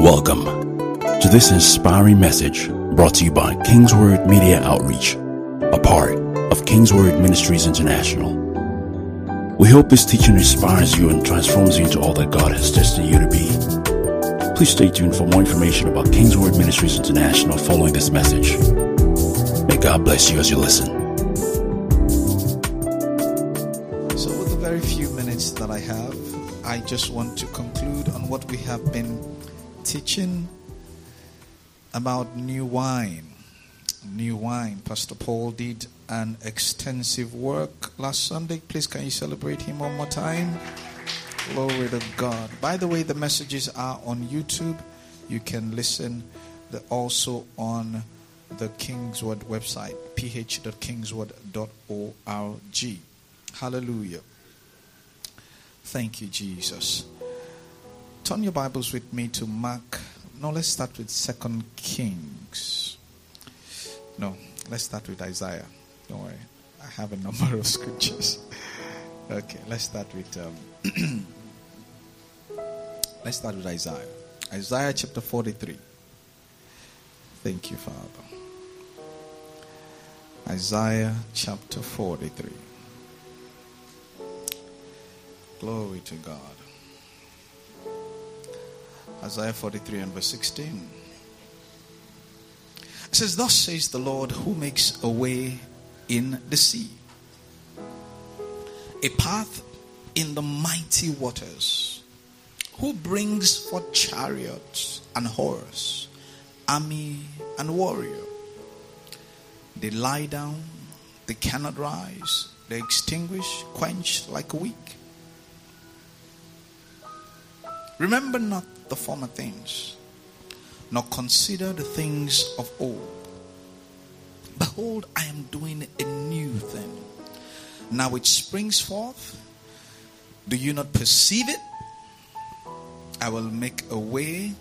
Welcome to this inspiring message brought to you by Kingsword Media Outreach, a part of Kingsword Ministries International. We hope this teaching inspires you and transforms you into all that God has destined you to be. Please stay tuned for more information about Kingsword Ministries International following this message. May God bless you as you listen. So, with the very few minutes that I have, I just want to conclude on what we have been teaching about new wine. New wine. Pastor Paul did an extensive work last Sunday. Please, can you celebrate him one more time? Glory to God. By the way, the messages are on YouTube. You can listen the, also on the Kingsword website, ph.kingsword.org. Hallelujah. Thank you, Jesus. Turn your Bibles with me to Mark. No, let's start with Second Kings. No, let's start with Isaiah. Don't worry, I have a number of scriptures. Okay, let's start with um, let's start with Isaiah. Isaiah chapter forty-three. Thank you, Father. Isaiah chapter forty-three. Glory to God. Isaiah 43 and verse 16. It says, Thus says the Lord who makes a way in the sea, a path in the mighty waters, who brings forth chariots and horse, army and warrior. They lie down, they cannot rise, they extinguish, quench like a wick. Remember not the former things, nor consider the things of old. Behold, I am doing a new thing. Now it springs forth. Do you not perceive it? I will make a way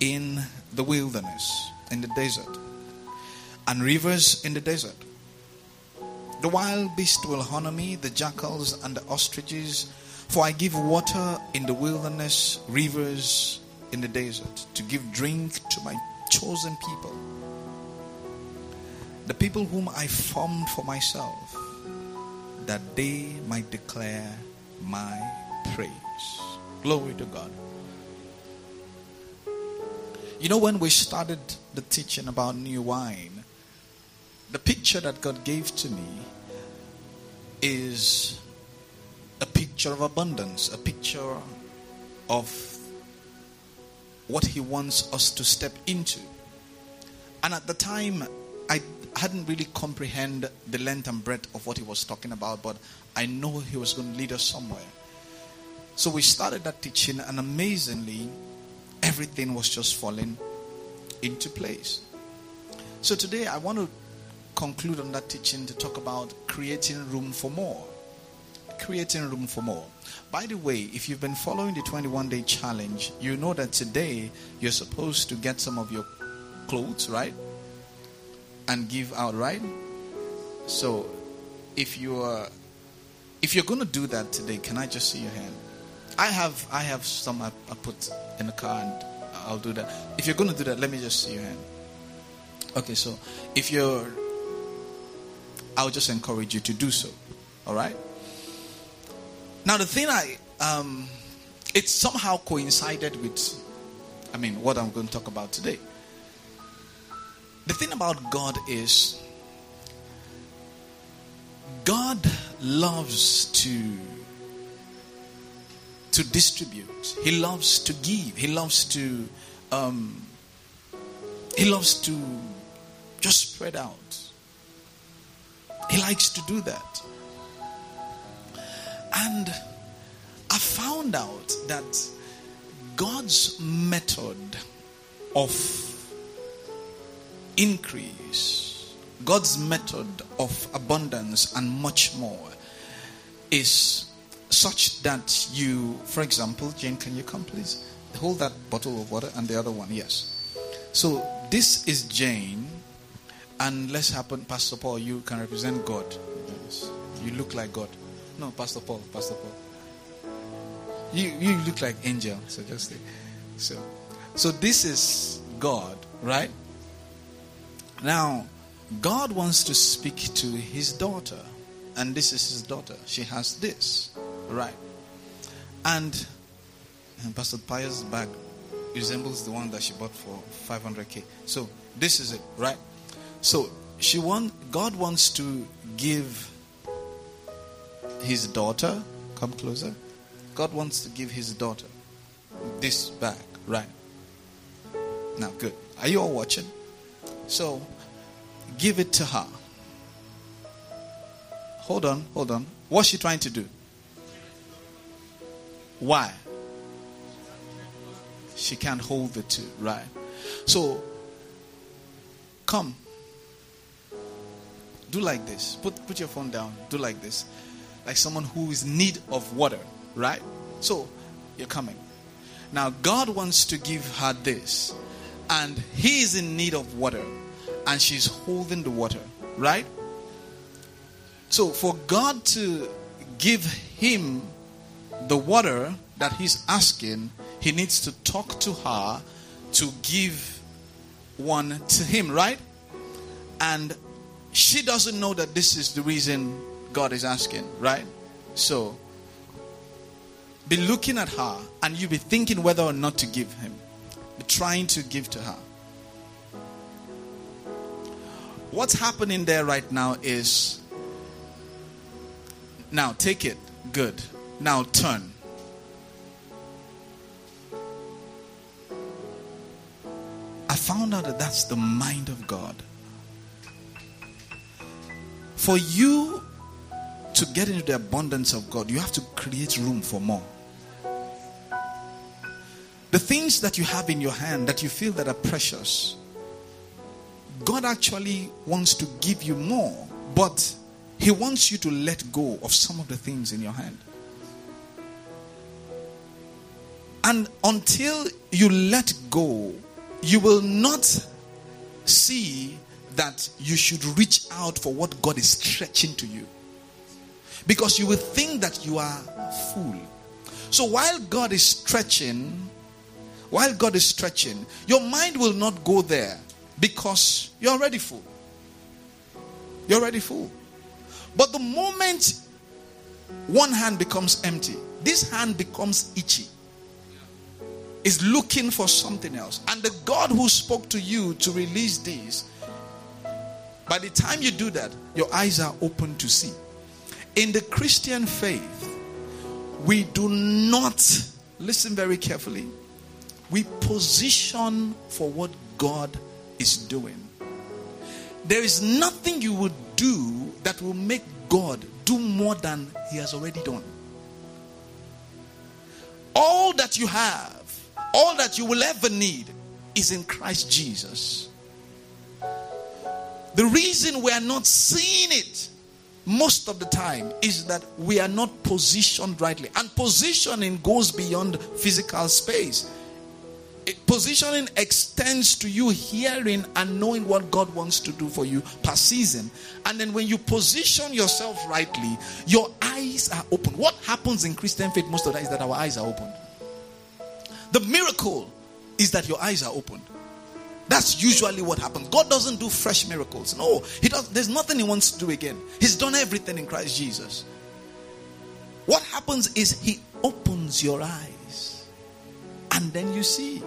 in the wilderness, in the desert, and rivers in the desert. The wild beast will honor me, the jackals and the ostriches for I give water in the wilderness, rivers in the desert, to give drink to my chosen people, the people whom I formed for myself, that they might declare my praise. Glory to God. You know, when we started the teaching about new wine, the picture that God gave to me is a picture of abundance, a picture of what He wants us to step into. And at the time, I hadn't really comprehended the length and breadth of what He was talking about, but I know He was going to lead us somewhere. So we started that teaching, and amazingly, everything was just falling into place. So today, I want to conclude on that teaching to talk about creating room for more creating room for more. By the way, if you've been following the 21 day challenge, you know that today you're supposed to get some of your clothes, right? And give out, right? So, if you are if you're going to do that today, can I just see your hand? I have I have some I, I put in the car and I'll do that. If you're going to do that, let me just see your hand. Okay, so if you're I'll just encourage you to do so. All right? Now, the thing I, um, it somehow coincided with, I mean, what I'm going to talk about today. The thing about God is, God loves to to distribute. He loves to give. He loves to um, he loves to just spread out. He likes to do that. And I found out that God's method of increase, God's method of abundance, and much more is such that you, for example, Jane, can you come please? Hold that bottle of water and the other one, yes. So this is Jane, and let's happen, Pastor Paul, you can represent God. Yes. You look like God. No, Pastor Paul. Pastor Paul. You you look like angel. So just say. So, So this is God, right? Now, God wants to speak to his daughter, and this is his daughter. She has this, right? And, and Pastor Pius' bag resembles the one that she bought for 500k. So this is it, right? So she want God wants to give his daughter. Come closer. God wants to give his daughter this bag, right? Now, good. Are you all watching? So, give it to her. Hold on, hold on. What's she trying to do? Why? She can't hold the two, right? So, come. Do like this. Put, put your phone down. Do like this. Like someone who is need of water, right? So, you're coming. Now, God wants to give her this, and He is in need of water, and she's holding the water, right? So, for God to give him the water that he's asking, he needs to talk to her to give one to him, right? And she doesn't know that this is the reason God is asking, right? So, be looking at her and you be thinking whether or not to give him. Be trying to give to her. What's happening there right now is now take it. Good. Now turn. I found out that that's the mind of God. For you to get into the abundance of God, you have to create room for more. The things that you have in your hand that you feel that are precious, God actually wants to give you more, but He wants you to let go of some of the things in your hand. And until you let go, you will not see that you should reach out for what God is stretching to you. Because you will think that you are full. So while God is stretching, while God is stretching, your mind will not go there because you're already full. You're already full. But the moment one hand becomes empty, this hand becomes itchy. Is looking for something else. And the God who spoke to you to release this, by the time you do that, your eyes are open to see. In the Christian faith, we do not, listen very carefully, we position for what God is doing. There is nothing you would do that will make God do more than He has already done. All that you have, all that you will ever need is in Christ Jesus. The reason we are not seeing it most of the time is that we are not positioned rightly. And positioning goes beyond physical space. It, positioning extends to you hearing and knowing what God wants to do for you per season. And then when you position yourself rightly, your eyes are open. What happens in Christian faith most of the time is that our eyes are opened. The miracle is that your eyes are opened. That's usually what happens. God doesn't do fresh miracles. No, He does. There's nothing He wants to do again. He's done everything in Christ Jesus. What happens is He opens your eyes, and then you see.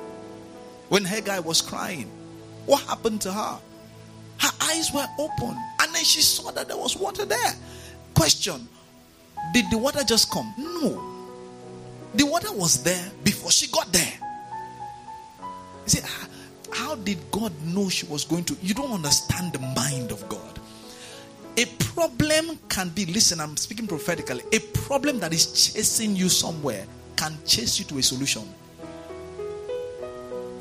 When Hagar was crying, what happened to her? Her eyes were open, and then she saw that there was water there. Question: Did the water just come? No. The water was there before she got there. You see, ah, how did God know she was going to? You don't understand the mind of God. A problem can be, listen, I'm speaking prophetically. A problem that is chasing you somewhere can chase you to a solution.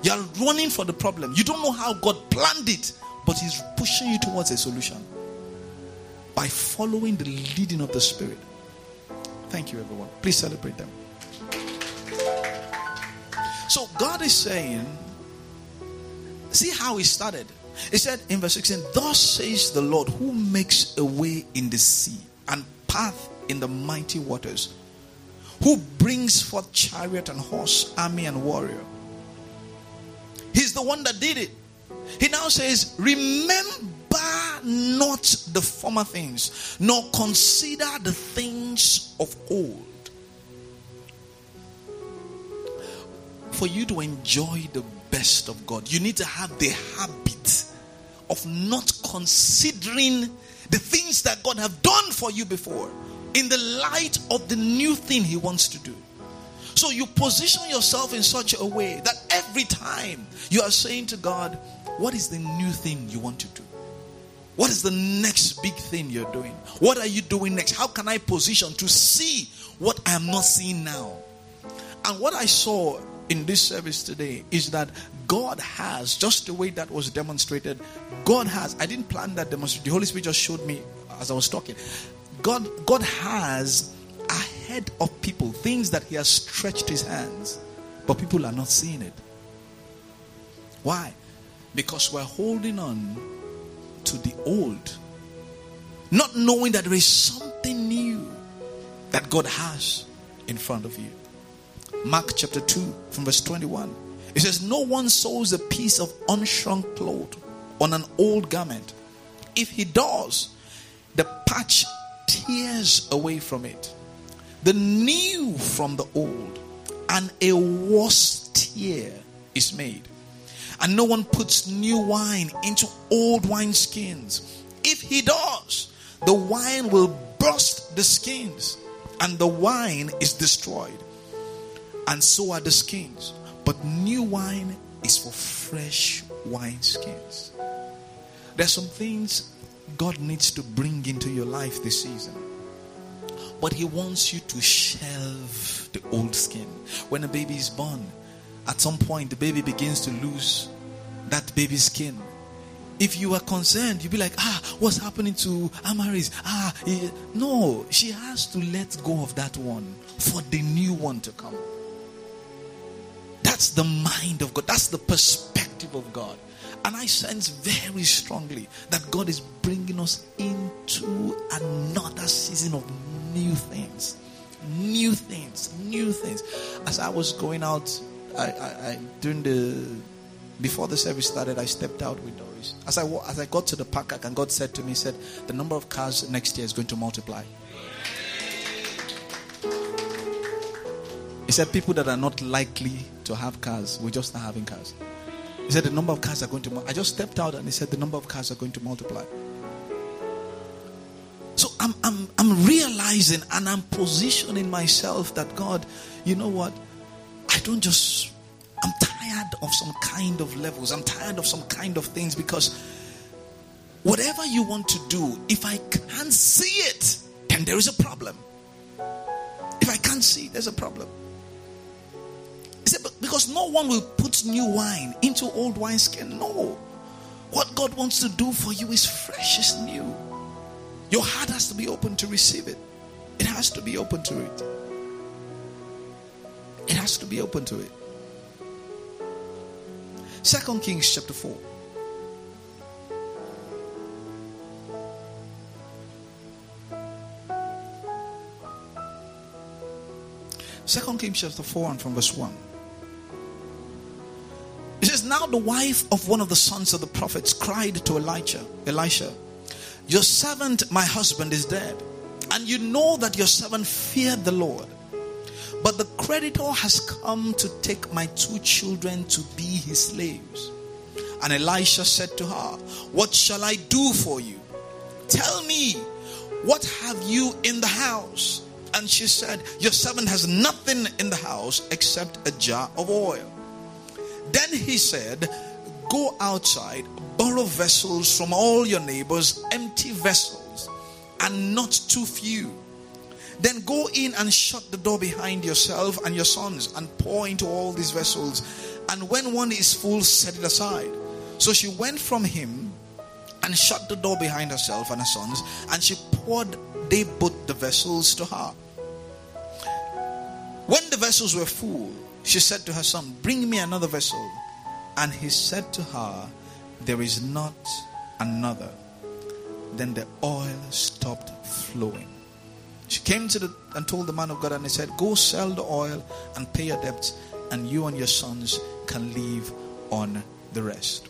You're running for the problem. You don't know how God planned it, but He's pushing you towards a solution by following the leading of the Spirit. Thank you, everyone. Please celebrate them. So, God is saying, see how He started. He said in verse 16, Thus says the Lord, who makes a way in the sea and path in the mighty waters, who brings forth chariot and horse, army and warrior. He's the one that did it. He now says, Remember not the former things, nor consider the things of old. For you to enjoy the best of God, you need to have the habit of not considering the things that God have done for you before in the light of the new thing he wants to do. So you position yourself in such a way that every time you are saying to God, what is the new thing you want to do? What is the next big thing you're doing? What are you doing next? How can I position to see what I am not seeing now? And what I saw in this service today is that God has, just the way that was demonstrated, God has, I didn't plan that demonstration. The Holy Spirit just showed me as I was talking. God, God has ahead of people things that He has stretched His hands, but people are not seeing it. Why? Because we're holding on to the old, not knowing that there is something new that God has in front of you. Mark chapter 2, from verse 21. It says, No one sews a piece of unshrunk cloth on an old garment. If he does, the patch tears away from it, the new from the old, and a worse tear is made. And no one puts new wine into old wineskins. If he does, the wine will burst the skins, and the wine is destroyed. And so are the skins. But new wine is for fresh wineskins. There's some things God needs to bring into your life this season. But He wants you to shelve the old skin. When a baby is born, at some point the baby begins to lose that baby skin. If you are concerned, you'll be like, ah, what's happening to Amaris? Ah, no, she has to let go of that one for the new one to come. That's the mind of God, that's the perspective of God. And I sense very strongly that God is bringing us into another season of new things. New things, new things. As I was going out, I, I, I during the before the service started, I stepped out with Doris. As I as I got to the park, and God said to me, "said The number of cars next year is going to multiply." Said, "People that are not likely to have cars will just start having cars." He said, "The number of cars are going to." I just stepped out, and he said, "The number of cars are going to multiply." So I'm I'm I'm realizing and I'm positioning myself that God, you know what? I don't just I'm tired of some kind of levels. I'm tired of some kind of things because whatever you want to do, if I can't see it, then there is a problem. If I can't see, there's a problem. Said, because no one will put new wine into old wineskin. No. What God wants to do for you is fresh, is new. Your heart has to be open to receive it. It has to be open to it. It has to be open to it. Second Kings chapter 4. Second Kings chapter 4 and from verse 1. Now the wife of one of the sons of the prophets cried to Elijah, Elisha, Your servant, my husband, is dead. And you know that your servant feared the Lord but the creditor has come to take my two children to be his slaves. And Elisha said to her, What shall I do for you? Tell me, what have you in the house? And she said, Your servant has nothing in the house except a jar of oil. Then he said, Go outside, borrow vessels from all your neighbors, empty vessels, and not too few then go in and shut the door behind yourself and your sons and pour into all these vessels. And when one is full, set it aside. So she went from him and shut the door behind herself and her sons, and she poured they both the vessels to her. When the vessels were full, she said to her son, Bring me another vessel. And he said to her, There is not another. Then the oil stopped flowing. She came to the and told the man of God, and he said, Go sell the oil and pay your debts, and you and your sons can live on the rest.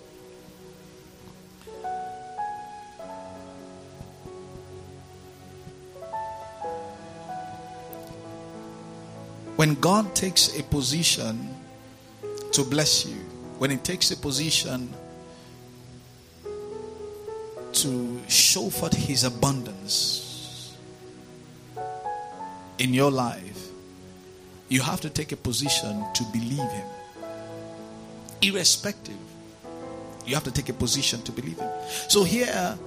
When God takes a position to bless you, when He takes a position to show forth His abundance in your life, you have to take a position to believe Him. Irrespective, you have to take a position to believe Him. So here,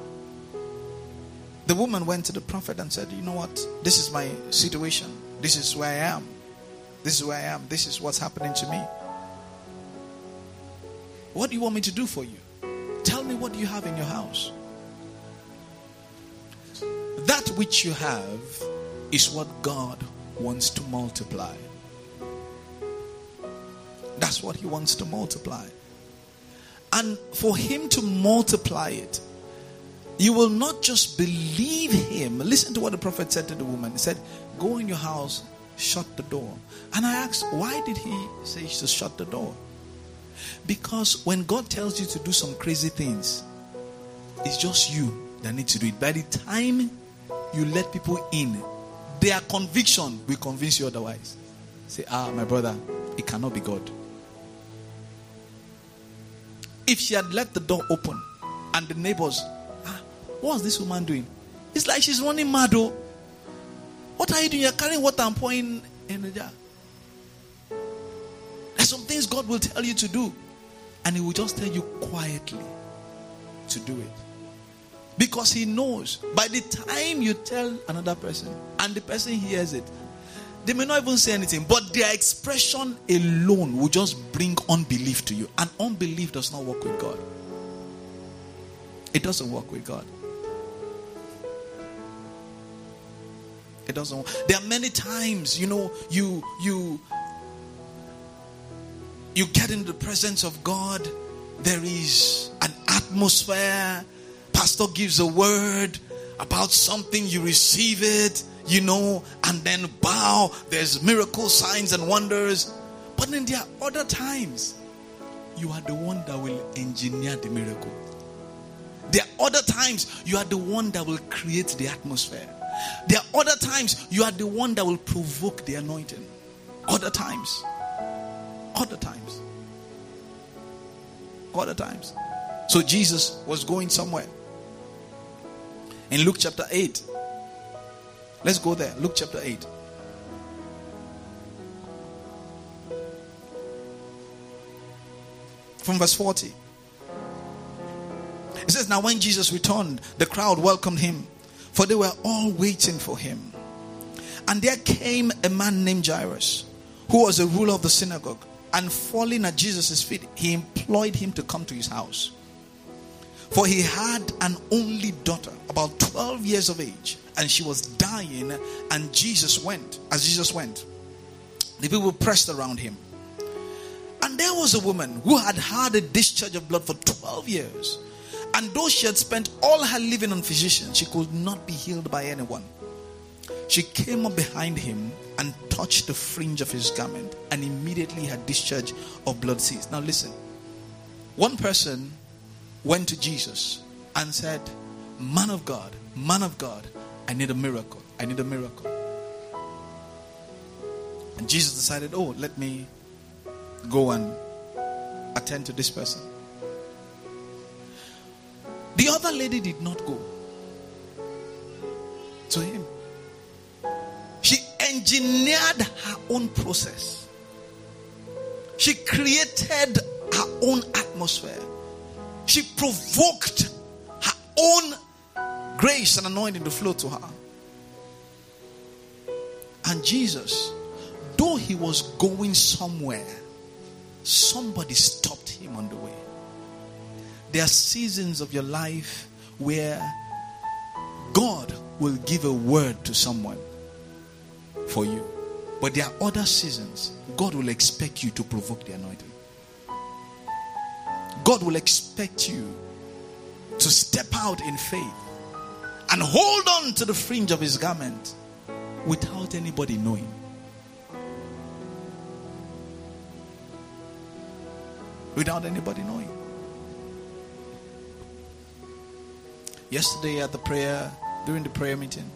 the woman went to the prophet and said, You know what? This is my situation. This is where I am. This is where I am. This is what's happening to me. What do you want me to do for you? Tell me what you have in your house. That which you have is what God wants to multiply. That's what He wants to multiply. And for Him to multiply it, you will not just believe Him. Listen to what the prophet said to the woman. He said, Go in your house shut the door. And I asked, why did he say to shut the door? Because when God tells you to do some crazy things, it's just you that need to do it. By the time you let people in, their conviction will convince you otherwise. Say, ah, my brother, it cannot be God. If she had left the door open and the neighbors, ah, what's this woman doing? It's like she's running mad. Oh. What are you doing? You're carrying water and pouring in the jar. There's some things God will tell you to do, and He will just tell you quietly to do it. Because He knows by the time you tell another person and the person hears it, they may not even say anything, but their expression alone will just bring unbelief to you. And unbelief does not work with God. It doesn't work with God. It doesn't. There are many times, you know, you you you get in the presence of God. There is an atmosphere. Pastor gives a word about something. You receive it, you know, and then bow. There's miracle signs and wonders. But then there are other times you are the one that will engineer the miracle. There are other times you are the one that will create the atmosphere. There are other times you are the one that will provoke the anointing. Other times. Other times. Other times. So Jesus was going somewhere. In Luke chapter 8. Let's go there. Luke chapter 8. From verse 40. It says, Now when Jesus returned, the crowd welcomed him for they were all waiting for him. And there came a man named Jairus, who was a ruler of the synagogue. And falling at Jesus' feet, he implored him to come to his house. For he had an only daughter, about 12 years of age, and she was dying. And Jesus went, as Jesus went, the people pressed around him. And there was a woman who had had a discharge of blood for 12 years. And though she had spent all her living on physicians, she could not be healed by anyone. She came up behind him and touched the fringe of his garment, and immediately her discharge of blood ceased. Now, listen. One person went to Jesus and said, Man of God, man of God, I need a miracle. I need a miracle. And Jesus decided, Oh, let me go and attend to this person. The other lady did not go to him. She engineered her own process. She created her own atmosphere. She provoked her own grace and anointing to flow to her. And Jesus, though he was going somewhere, somebody stopped him on the way. There are seasons of your life where God will give a word to someone for you. But there are other seasons God will expect you to provoke the anointing. God will expect you to step out in faith and hold on to the fringe of his garment without anybody knowing. Without anybody knowing. Yesterday at the prayer, during the prayer meeting,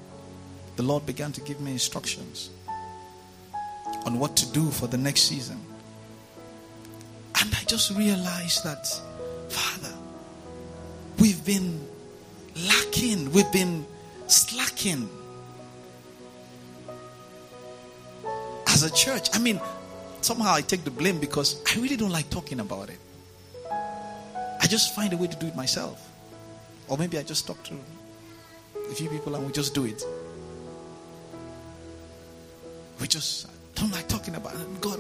the Lord began to give me instructions on what to do for the next season. And I just realized that, Father, we've been lacking, we've been slacking as a church. I mean, somehow I take the blame because I really don't like talking about it. I just find a way to do it myself. Or maybe I just talk to a few people and we just do it. We just don't like talking about it. God,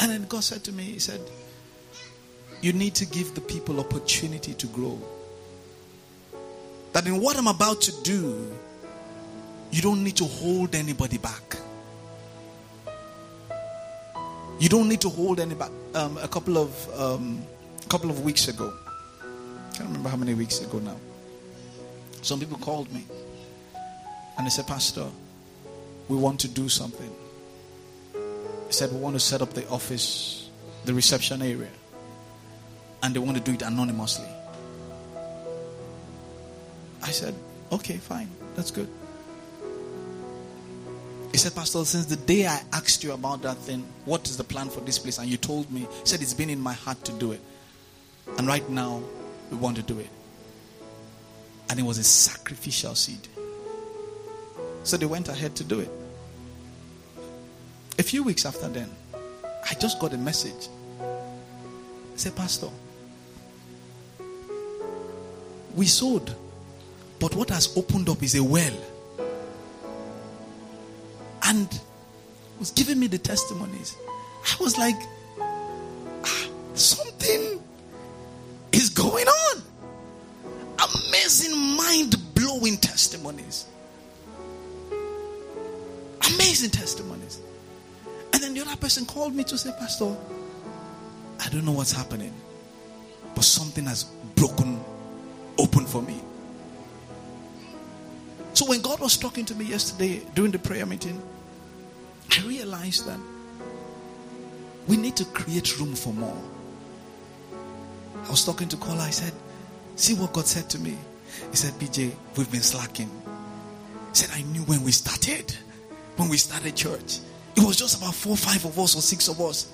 and then God said to me, He said, You need to give the people opportunity to grow. That in what I'm about to do, you don't need to hold anybody back. You don't need to hold anybody. Um, a couple of um, couple of weeks ago, I can't remember how many weeks ago now. Some people called me and they said, Pastor, we want to do something. He said, We want to set up the office, the reception area, and they want to do it anonymously. I said, Okay, fine, that's good. He said, Pastor, since the day I asked you about that thing, what is the plan for this place? And you told me, he said, It's been in my heart to do it. And right now, we want to do it. And it was a sacrificial seed. So they went ahead to do it. A few weeks after then, I just got a message. I said, Pastor, we sowed, but what has opened up is a well. And was giving me the testimonies. I was like, testimonies. Amazing testimonies. And then the other person called me to say, Pastor, I don't know what's happening, but something has broken open for me. So when God was talking to me yesterday during the prayer meeting, I realized that we need to create room for more. I was talking to Kola. I said, See what God said to me. He said, BJ, we've been slacking. Said, I knew when we started, when we started church, it was just about four, five of us, or six of us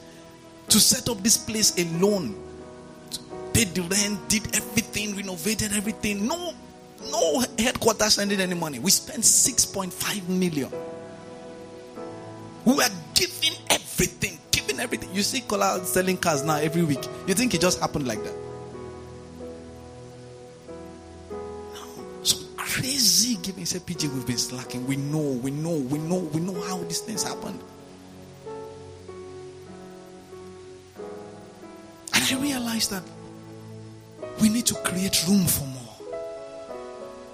to set up this place alone. Paid the rent, did everything, renovated everything. No, no headquarters sending any money. We spent 6.5 million. We were giving everything, giving everything. You see Kola selling cars now every week. You think it just happened like that? Crazy giving. Say, PJ, we've been slacking. We know, we know, we know, we know how these things happened. And I realized that we need to create room for more.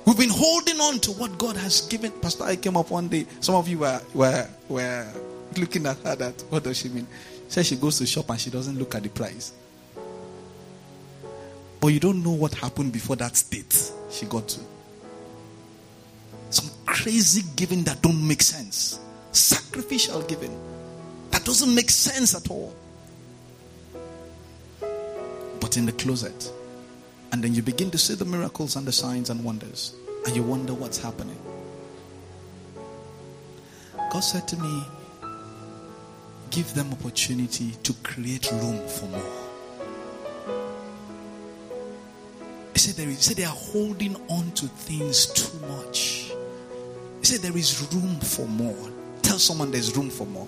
We've been holding on to what God has given. Pastor, I came up one day. Some of you were were were looking at her that what does she mean? She says she goes to shop and she doesn't look at the price. But you don't know what happened before that state she got to. Crazy giving that don't make sense. Sacrificial giving that doesn't make sense at all. But in the closet. And then you begin to see the miracles and the signs and wonders. And you wonder what's happening. God said to me, give them opportunity to create room for more. He said, is, he said they are holding on to things too much. He said there is room for more. Tell someone there's room for more.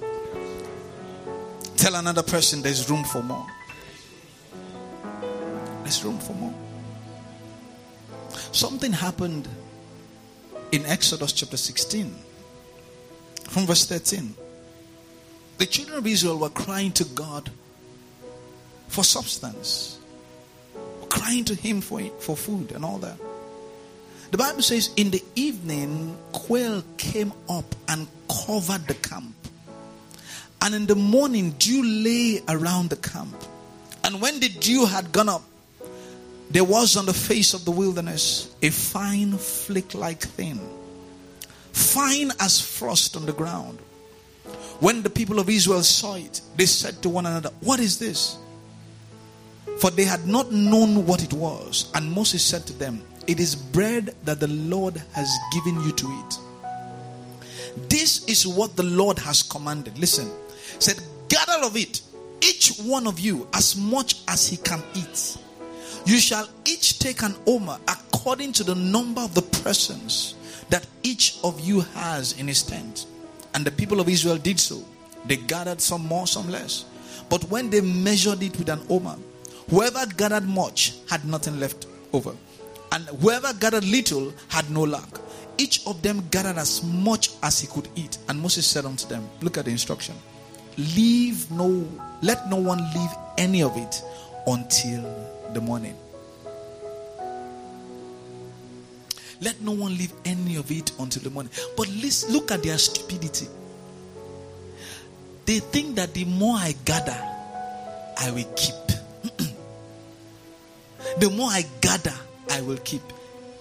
Tell another person there's room for more. There's room for more. Something happened in Exodus chapter 16, from verse 13. The children of Israel were crying to God for substance, crying to Him for, for food and all that. The Bible says, In the evening, quail came up and covered the camp. And in the morning, dew lay around the camp. And when the dew had gone up, there was on the face of the wilderness a fine flake like thing, fine as frost on the ground. When the people of Israel saw it, they said to one another, What is this? For they had not known what it was. And Moses said to them, It is bread that the Lord has given you to eat. This is what the Lord has commanded. Listen, said, gather of it, each one of you, as much as he can eat. You shall each take an omer according to the number of the persons that each of you has in his tent. And the people of Israel did so. They gathered some more, some less. But when they measured it with an omer, whoever gathered much had nothing left over. And whoever gathered little had no lack. Each of them gathered as much as he could eat. And Moses said unto them, Look at the instruction. Leave no, let no one leave any of it until the morning. Let no one leave any of it until the morning. But listen, look at their stupidity. They think that the more I gather, I will keep. the more I gather, I will keep.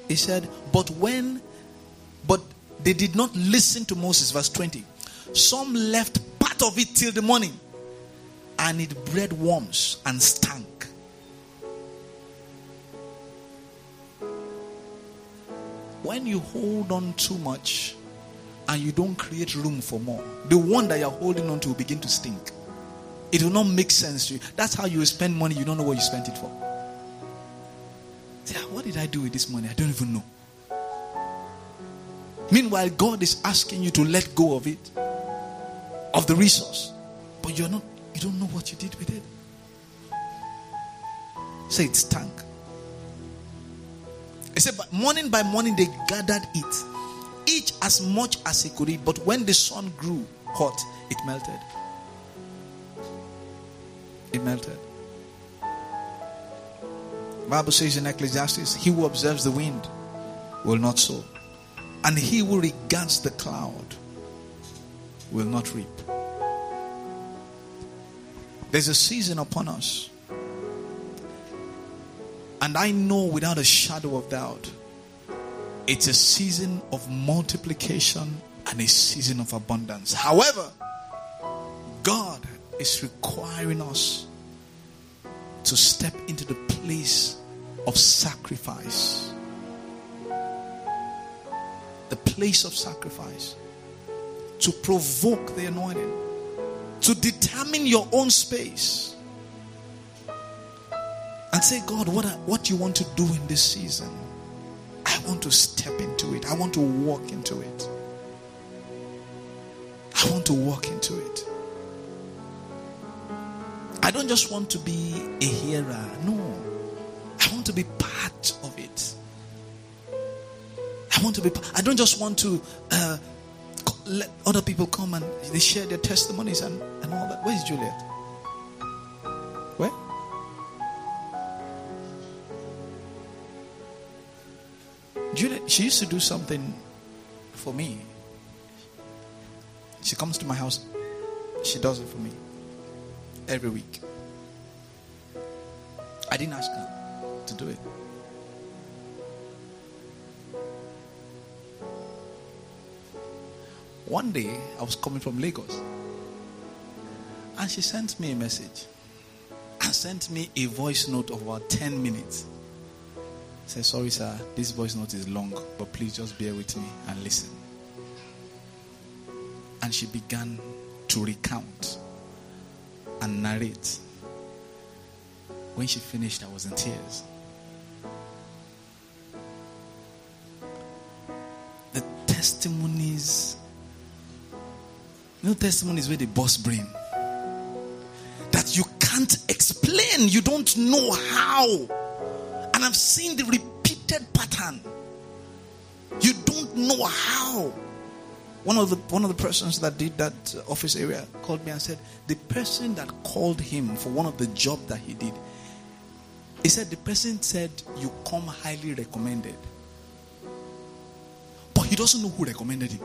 He said, but when, but they did not listen to Moses. Verse 20. Some left part of it till the morning, and it bred worms and stank. When you hold on too much and you don't create room for more, the one that you're holding on to will begin to stink. It will not make sense to you. That's how you spend money, you don't know what you spent it for. Say, ah, what did I do with this money? I don't even know. Meanwhile, God is asking you to let go of it, of the resource, but you're not, you don't know what you did with it. Say it's tank. He said, but morning by morning they gathered it, each as much as he could eat. But when the sun grew hot, it melted. It melted. Bible says in Ecclesiastes, he who observes the wind will not sow, and he who regards the cloud will not reap. There's a season upon us and I know without a shadow of doubt, it's a season of multiplication and a season of abundance. However, God is requiring us to step into the place of sacrifice. The place of sacrifice. To provoke the anointing. To determine your own space and say, God, what, what you want to do in this season? I want to step into it. I want to walk into it. I want to walk into it. Don't just want to be a hearer. No. I want to be part of it. I want to be. I don't just want to uh, let other people come and they share their testimonies and, and all that. Where's Juliet? Where? Juliet, she used to do something for me. She comes to my house, she does it for me every week. I didn't ask her to do it. One day, I was coming from Lagos, and she sent me a message and sent me a voice note of about 10 minutes. Say, sorry, sir, this voice note is long, but please just bear with me and listen. And she began to recount and narrate. When she finished, I was in tears. The testimonies, no testimonies where the boss brain that you can't explain, you don't know how and I've seen the repeated pattern. You don't know how. One of the one of the persons that did that office area called me and said the person that called him for one of the job that he did. He said the person said you come highly recommended, but he doesn't know who recommended him.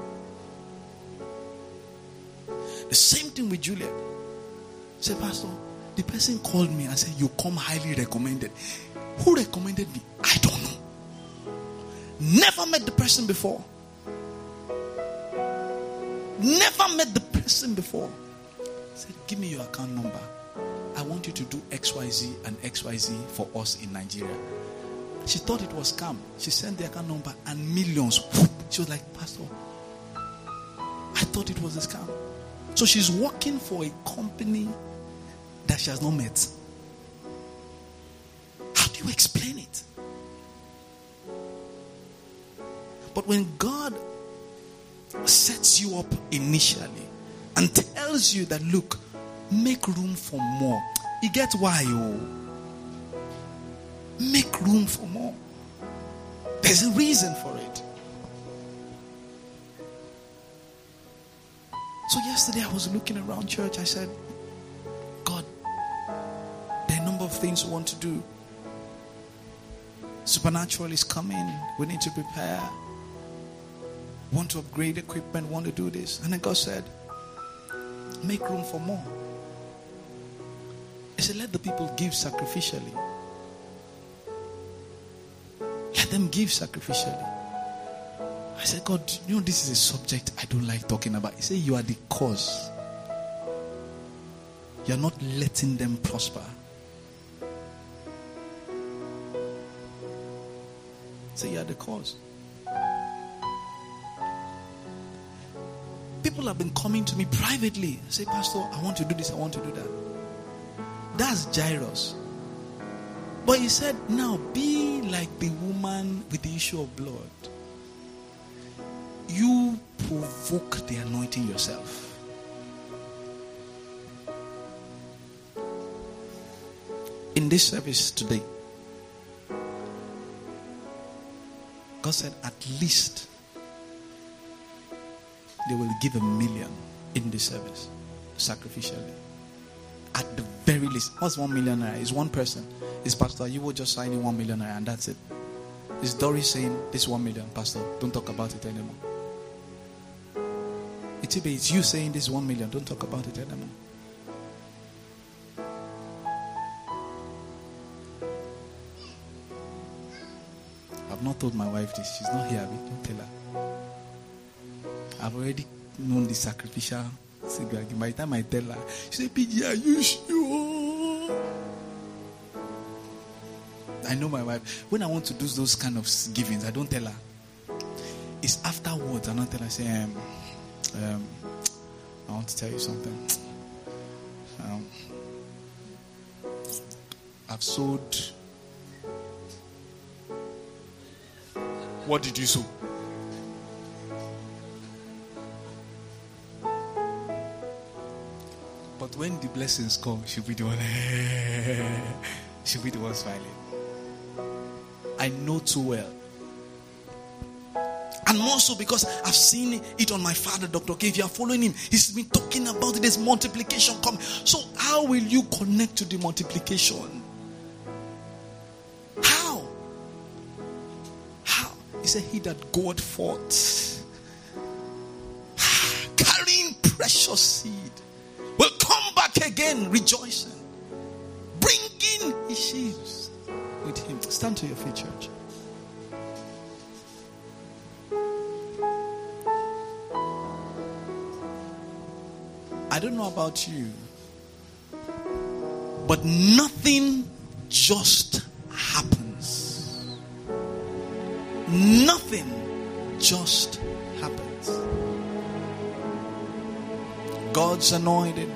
The same thing with Juliet. Say, Pastor, the person called me and said you come highly recommended. Who recommended me? I don't know. Never met the person before. Never met the person before. Said, Give me your account number. I want you to do XYZ and XYZ for us in Nigeria. She thought it was scam. She sent the account number and millions. Whoop. She was like, Pastor, I thought it was a scam. So she's working for a company that she has not met. How do you explain it? But when God sets you up initially and tells you that, look, make room for more, you get why, oh. Make room for more. There's a reason for it. So yesterday I was looking around church. I said, God, there are a number of things we want to do. Supernatural is coming. We need to prepare. Want to upgrade equipment, want to do this. And then God said, make room for more. He said, let the people give sacrificially. Let them give sacrificially. I said, God, you know, this is a subject I don't like talking about. He said, You are the cause. You're not letting them prosper. Say, You are the cause. People have been coming to me privately. Say, Pastor, I want to do this, I want to do that. That's Jairus. But he said, Now be like the woman with the issue of blood you provoke the anointing yourself. In this service today, God said at least they will give a million in the service sacrificially. At the very least, what's one million naira? Is one person. Is Pastor, you will just sign in one million naira and that's it. Is Doris saying this one million, Pastor? Don't talk about it anymore. Itibe, it's you saying this one million. Don't talk about it anymore. I've not told my wife this. She's not here. Don't tell her. I've already known the sacrificial cigarette. By the time I tell her, she said, PG, are you sure? I know my wife. When I want to do those kind of givings, I don't tell her. It's afterwards. I don't tell her. I say, um, um, I want to tell you something. Um, I've sold. What did you sow? When the blessings come, she'll be the one. she'll be the one smiling. I know too well and more so because I've seen it on my father, Dr. K. If you are following him, he's been talking about it. There's multiplication coming. So, how will you connect to the multiplication? How? How? He said, He that God fought, carrying precious seed, again rejoicing, bringing his sheaves with him. Stand to your feet, church. I don't know about you, but nothing just happens. Nothing just happens. God's anointed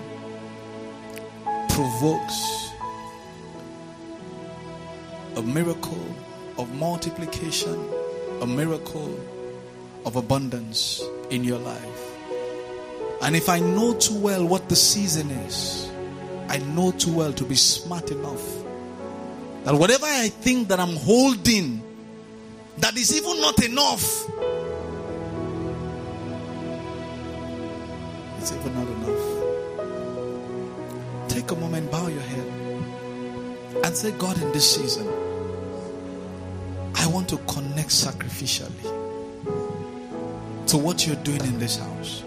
provokes a miracle of multiplication, a miracle of abundance in your life. And if I know too well what the season is, I know too well to be smart enough that whatever I think that I'm holding that is even not enough, it's even not enough. Take a moment, bow your head, and say, God, in this season, I want to connect sacrificially to what you're doing in this house.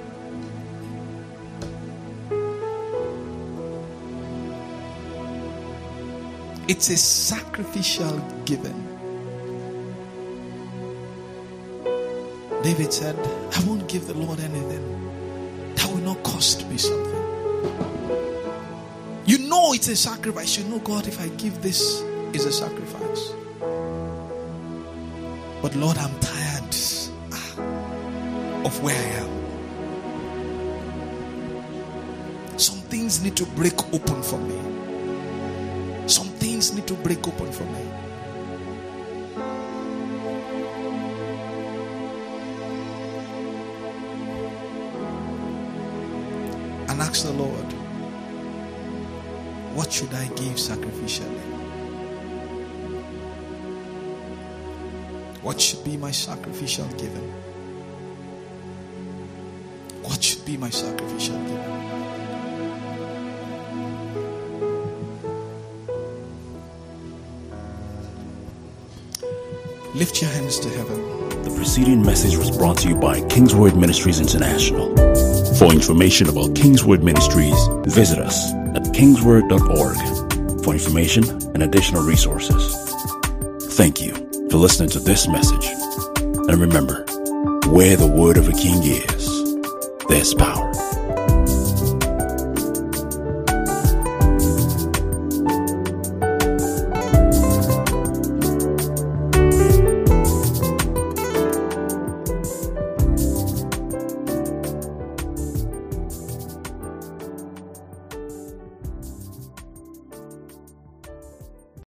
It's a sacrificial giving. David said, I won't give the Lord anything that will not cost me something. Know it's a sacrifice. You know, God, if I give this, is a sacrifice. But Lord, I'm tired ah, of where I am. Some things need to break open for me. Some things need to break open for me. And ask the Lord, what should I give sacrificially? What should be my sacrificial giving? What should be my sacrificial giving? Lift your hands to heaven. The preceding message was brought to you by Kingsword Ministries International. For information about Kingsword Ministries, visit us kingsword.org for information and additional resources. Thank you for listening to this message. And remember, where the word of a king is, there's power.